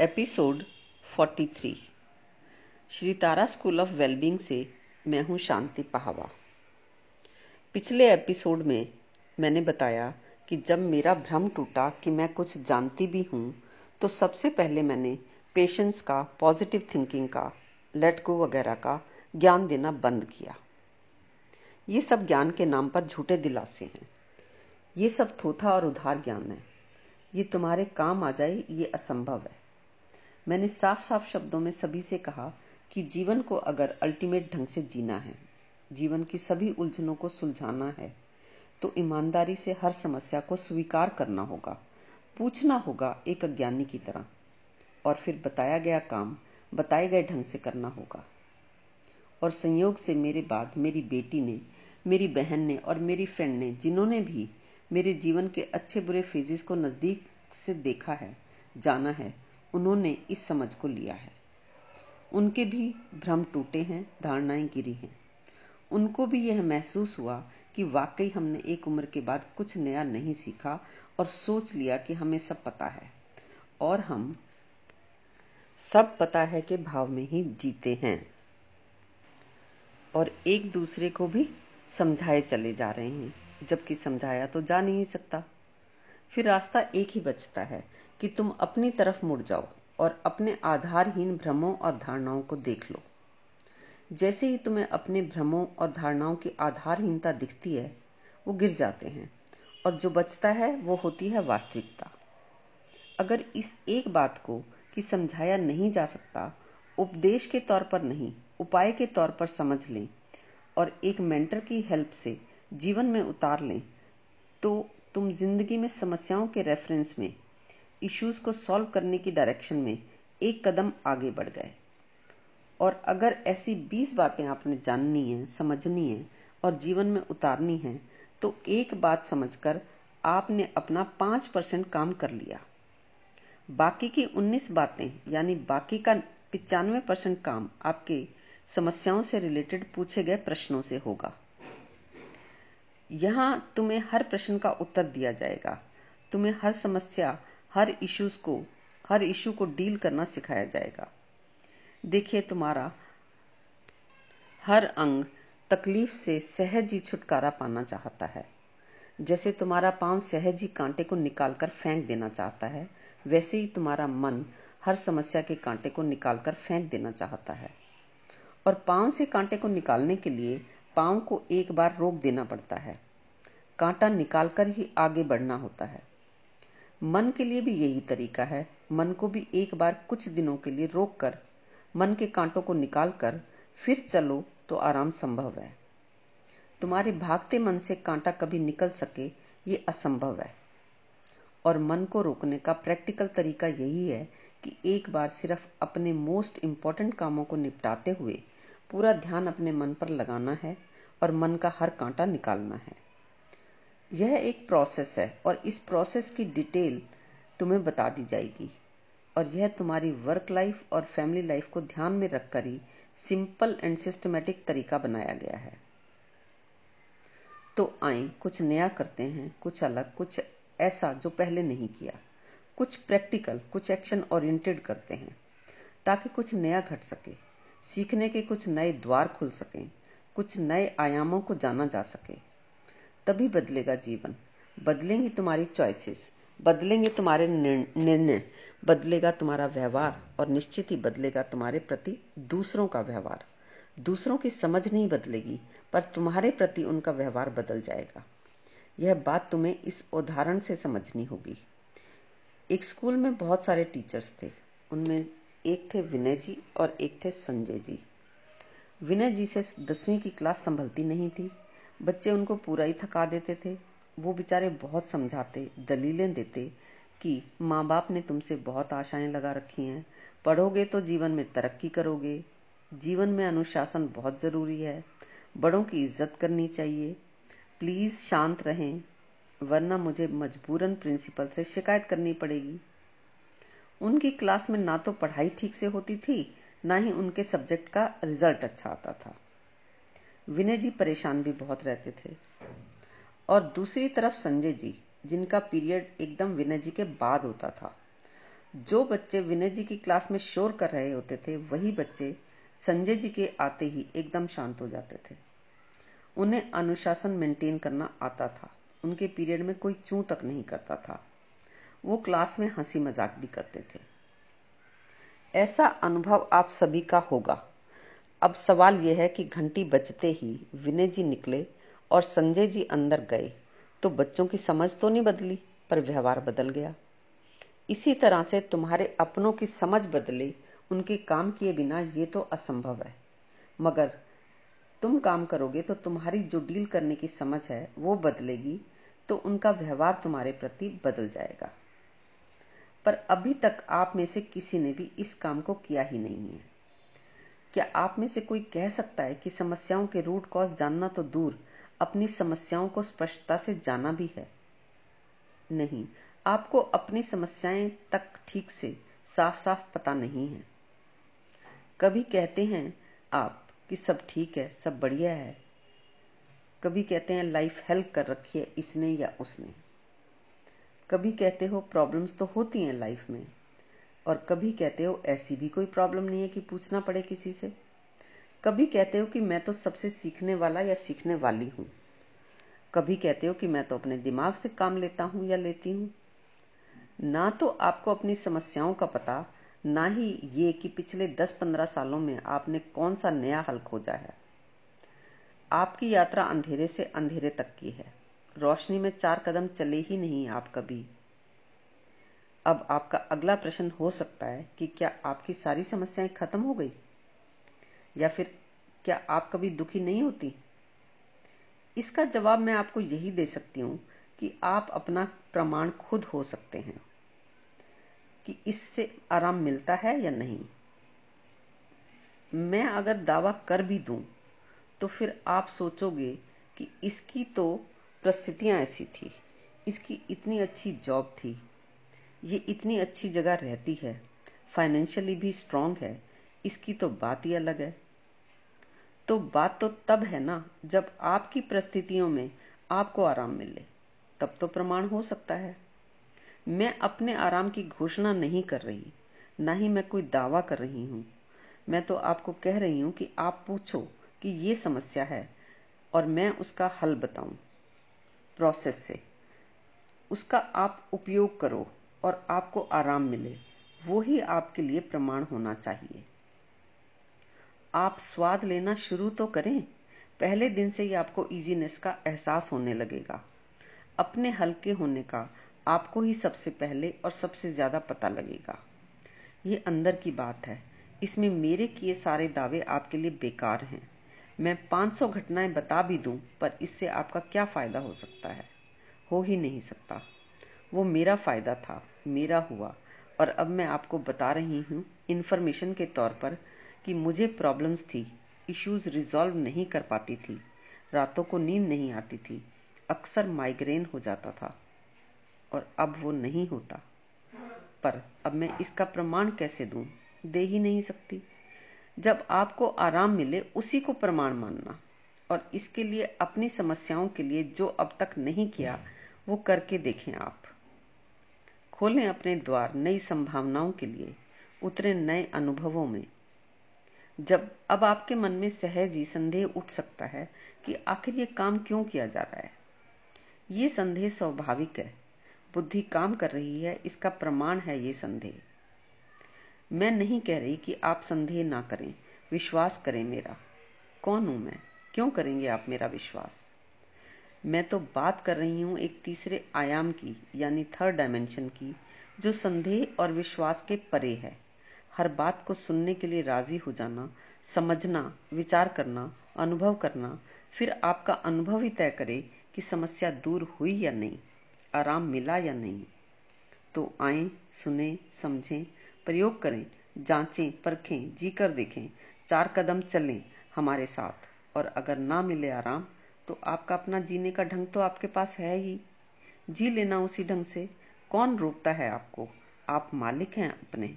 Episode 43 Shri Tara school of wellbeing से मैं हूँ शांति पहावा। पिछले एपिसोड में मैंने बताया कि जब मेरा भ्रम टूटा कि मैं कुछ जानती भी हूँ तो सबसे पहले मैंने पेशेंस का पॉजिटिव थिंकिंग का लेट गो वगैरह का ज्ञान देना बंद किया। ये सब ज्ञान के नाम पर झूठे दिलासे हैं। ये सब थोथा और उधार ज्ञान है। ये तुम्हारे काम आ जाए, ये असंभव है। मैंने साफ़ साफ़ शब्दों में सभी से कहा कि जीवन को अगर अल्टीमेट ढंग से जीना है, जीवन की सभी उलझनों को सुलझाना है तो ईमानदारी से हर समस्या को स्वीकार करना होगा, पूछना होगा एक अज्ञानी की तरह, और फिर बताया गया काम बताए गए ढंग से करना होगा। और संयोग से मेरे बाद मेरी बेटी ने, मेरी बहन ने और मेरी फ्रेंड ने, जिन्होंने भी मेरे जीवन के अच्छे बुरे फेजेस को नज़दीक से देखा है, जाना है उन्होंने इस समझ को लिया है। उनके भी भ्रम टूटे हैं, धारणाएँ गिरी हैं। उनको भी यह महसूस हुआ कि वाकई हमने एक उम्र के बाद कुछ नया नहीं सीखा और सोच लिया कि हमें सब पता है। और हम सब पता है के भाव में ही जीते हैं। और एक दूसरे को भी समझाए चले जा रहे हैं। जबकि समझाया तो जा नहीं सकता। फिर रास्ता एक ही बचता है कि तुम अपनी तरफ़ मुड़ जाओ और अपने आधारहीन भ्रमों और धारणाओं को देख लो। जैसे ही तुम्हें अपने भ्रमों और धारणाओं की आधारहीनता दिखती है, वो गिर जाते हैं और जो बचता है, वो होती है वास्तविकता। अगर इस एक बात को कि समझाया नहीं जा सकता, उपदेश के तौर पर नहीं, उपाय के तौर पर समझ लें और एक मेंटर की हेल्प से जीवन में उतार लें तो तुम ज़िंदगी में समस्याओं के रेफरेंस में इश्यूज़ को सॉल्व करने की डायरेक्शन में एक कदम आगे बढ़ गए। और अगर ऐसी बीस बातें आपने जाननी है, समझनी है और जीवन में उतारनी है तो एक बात समझकर आपने अपना पाँच परसेंट काम कर लिया। बाकी की उन्नीस बातें, यानी बाकी का पिचानवे परसेंट काम आपके समस्याओं से रिलेटेड पूछे गए प्रश्नों से होगा। यहाँ तुम्हें हर प्रश्न का उत्तर दिया जाएगा। तुम्हें हर समस्या, हर इश्यूज़ को, हर इश्यू को डील करना सिखाया जाएगा। देखिए तुम्हारा हर अंग तकलीफ़ से सहज ही छुटकारा पाना चाहता है। जैसे तुम्हारा पाँव सहज ही कांटे को निकालकर फेंक देना चाहता है, वैसे ही तुम्हारा मन हर समस्या के कांटे को निकालकर फेंक देना चाहता है। और पाँव से कांटे को निकालने के लिए पाँव को एक बार रोक देना पड़ता है। कांटा निकालकर ही आगे बढ़ना होता है। मन के लिए भी यही तरीका है। मन को भी एक बार कुछ दिनों के लिए रोककर, मन के कांटों को निकालकर फिर चलो तो आराम संभव है। तुम्हारे भागते मन से कांटा कभी निकल सके, ये असंभव है। और मन को रोकने का प्रैक्टिकल तरीका यही है कि एक बार सिर्फ़ अपने मोस्ट इंपॉर्टेंट कामों को निपटाते हुए पूरा ध्यान अपने मन पर लगाना है और मन का हर कांटा निकालना है। यह एक प्रोसेस है और इस प्रोसेस की डिटेल तुम्हें बता दी जाएगी। और यह तुम्हारी वर्क लाइफ और फैमिली लाइफ को ध्यान में रखकर ही सिंपल एंड सिस्टमेटिक तरीका बनाया गया है। तो आए, कुछ नया करते हैं, कुछ अलग, कुछ ऐसा जो पहले नहीं किया। कुछ प्रैक्टिकल कुछ एक्शन ओरिएंटेड करते हैं, ताकि कुछ नया घट सके। सीखने के कुछ नए द्वार खुल सकें, कुछ नए आयामों को जाना जा सके। तभी बदलेगा जीवन। बदलेंगी तुम्हारी चॉइसेस बदलेंगे तुम्हारे निर्णय, बदलेगा तुम्हारा व्यवहार और निश्चित ही बदलेगा तुम्हारे प्रति दूसरों का व्यवहार। दूसरों की समझ नहीं बदलेगी, पर तुम्हारे प्रति उनका व्यवहार बदल जाएगा। यह बात तुम्हें इस उदाहरण से समझनी होगी। एक स्कूल में बहुत सारे टीचर्स थे। उनमें एक थे विनय जी और एक थे संजय जी। विनय जी से दसवीं की क्लास संभलती नहीं थी। बच्चे उनको पूरा ही थका देते थे। वो बेचारे बहुत समझाते, दलीलें देते कि माँ बाप ने तुमसे बहुत आशाएँ लगा रखी हैं। पढ़ोगे तो जीवन में तरक्की करोगे। जीवन में अनुशासन बहुत ज़रूरी है। बड़ों की इज़्ज़त करनी चाहिए। प्लीज़ शांत रहें, वरना मुझे मजबूरन प्रिंसिपल से शिकायत करनी पड़ेगी। उनकी क्लास में ना तो पढ़ाई ठीक से होती थी, ना ही उनके सब्जेक्ट का रिज़ल्ट अच्छा आता था। विनय जी परेशान भी बहुत रहते थे। और दूसरी तरफ़ संजय जी, जिनका पीरियड एकदम विनय जी के बाद होता था। जो बच्चे विनय जी की क्लास में शोर कर रहे होते थे, वही बच्चे संजय जी के आते ही एकदम शांत हो जाते थे। उन्हें अनुशासन मेंटेन करना आता था। उनके पीरियड में कोई चू तक नहीं करता था। वो क्लास में हँसी मज़ाक भी करते थे। ऐसा अनुभव आप सभी का होगा। अब सवाल यह है कि घंटी बजते ही विनय जी निकले और संजय जी अंदर गए तो बच्चों की समझ तो नहीं बदली, पर व्यवहार बदल गया। इसी तरह से तुम्हारे अपनों की समझ बदले, उनके काम किए बिना ये तो असंभव है। मगर तुम काम करोगे तो तुम्हारी जो डील करने की समझ है, वो बदलेगी तो उनका व्यवहार तुम्हारे प्रति बदल जाएगा। पर अभी तक आप में से किसी ने भी इस काम को किया ही नहीं है। क्या आप में से कोई कह सकता है कि समस्याओं के रूट कॉज जानना तो दूर, अपनी समस्याओं को स्पष्टता से जाना भी है? नहीं, आपको अपनी समस्याएँ तक ठीक से साफ़ साफ़ पता नहीं है। कभी कहते हैं आप कि सब ठीक है, सब बढ़िया है। कभी कहते हैं लाइफ हेल्प कर रखी है इसने या उसने। कभी कहते हो प्रॉब्लम्स तो होती हैं लाइफ में, और कभी कहते हो ऐसी भी कोई प्रॉब्लम नहीं है कि पूछना पड़े किसी से। कभी कहते हो कि मैं तो सबसे सीखने वाला या सीखने वाली हूँ। कभी कहते हो कि मैं तो अपने दिमाग से काम लेता हूँ या लेती हूँ। ना तो आपको अपनी समस्याओं का पता, ना ही ये कि पिछले 10-15 सालों में आपने कौन सा नया हल खोजा है। आपकी यात्रा अंधेरे से अंधेरे तक की है। रोशनी में चार कदम चले ही नहीं आप कभी। अब आपका अगला प्रश्न हो सकता है कि क्या आपकी सारी समस्याएँ खत्म हो गई? या फिर क्या आप कभी दुखी नहीं होती? इसका जवाब मैं आपको यही दे सकती हूँ कि आप अपना प्रमाण खुद हो सकते हैं कि इससे आराम मिलता है या नहीं। मैं अगर दावा कर भी दूँ तो फिर आप सोचोगे कि इसकी तो परिस्थितियाँ ऐसी थी। इसकी इतनी अच्छी जॉब थी। ये इतनी अच्छी जगह रहती है। फाइनेंशियली भी स्ट्रांग है। इसकी तो बात ही अलग है। तो बात तो तब है ना, जब आपकी परिस्थितियों में आपको आराम मिले। तब तो प्रमाण हो सकता है। मैं अपने आराम की घोषणा नहीं कर रही। ना ही मैं कोई दावा कर रही हूँ। मैं तो आपको कह रही हूँ कि आप पूछो कि ये समस्या है और मैं उसका हल बताऊँ। प्रोसेस से। उसका आप उपयोग करो और आपको आराम मिले। वो ही आपके लिए प्रमाण होना चाहिए। आप स्वाद लेना शुरू तो करें। पहले दिन से ही आपको इजीनेस का एहसास होने लगेगा। अपने हल्के होने का आपको ही सबसे पहले और सबसे ज़्यादा पता लगेगा। ये अंदर की बात है। इसमें मेरे किए सारे दावे आपके लिए बेकार हैं। मैं 500 घटनाएँ बता भी दूँ, पर इससे आपका क्या फ़ायदा हो सकता है? हो ही नहीं सकता। वो मेरा फ़ायदा था, मेरा हुआ, और अब मैं आपको बता रही हूँ इन्फॉर्मेशन के तौर पर कि मुझे प्रॉब्लम्स थी इश्यूज़ रिजॉल्व नहीं कर पाती थी, रातों को नींद नहीं आती थी, अक्सर माइग्रेन हो जाता था, और अब वो नहीं होता। पर अब मैं इसका प्रमाण कैसे दूँ? दे ही नहीं सकती। जब आपको आराम मिले, उसी को प्रमाण मानना। और इसके लिए, अपनी समस्याओं के लिए जो अब तक नहीं किया, वो करके देखें आप। खोलें अपने द्वार नई संभावनाओं के लिए, उतरे नए अनुभवों में। जब, अब आपके मन में सहज ही संदेह उठ सकता है कि आखिर ये काम क्यों किया जा रहा है? ये संदेह स्वाभाविक है। बुद्धि काम कर रही है, इसका प्रमाण है ये संदेह। मैं नहीं कह रही कि आप संदेह ना करें, विश्वास करें मेरा। कौन हूँ मैं? क्यों करेंगे आप मेरा विश्वास? मैं तो बात कर रही हूँ एक तीसरे आयाम की, यानी थर्ड डायमेंशन की, जो संदेह और विश्वास के परे है। हर बात को सुनने के लिए राज़ी हो जाना, समझना, विचार करना, अनुभव करना, फिर आपका अनुभव ही तय करे कि समस्या दूर हुई या नहीं, आराम मिला या नहीं। तो आए, सुने, समझें प्रयोग करें, जांचें, परखें जी कर देखें, चार कदम चलें हमारे साथ। और अगर ना मिले आराम तो आपका अपना जीने का ढंग तो आपके पास है ही। जी लेना उसी ढंग से। कौन रोकता है आपको? आप मालिक हैं अपने।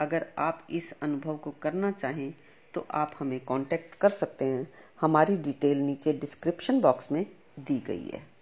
अगर आप इस अनुभव को करना चाहें तो आप हमें कांटेक्ट कर सकते हैं। हमारी डिटेल नीचे डिस्क्रिप्शन बॉक्स में दी गई है।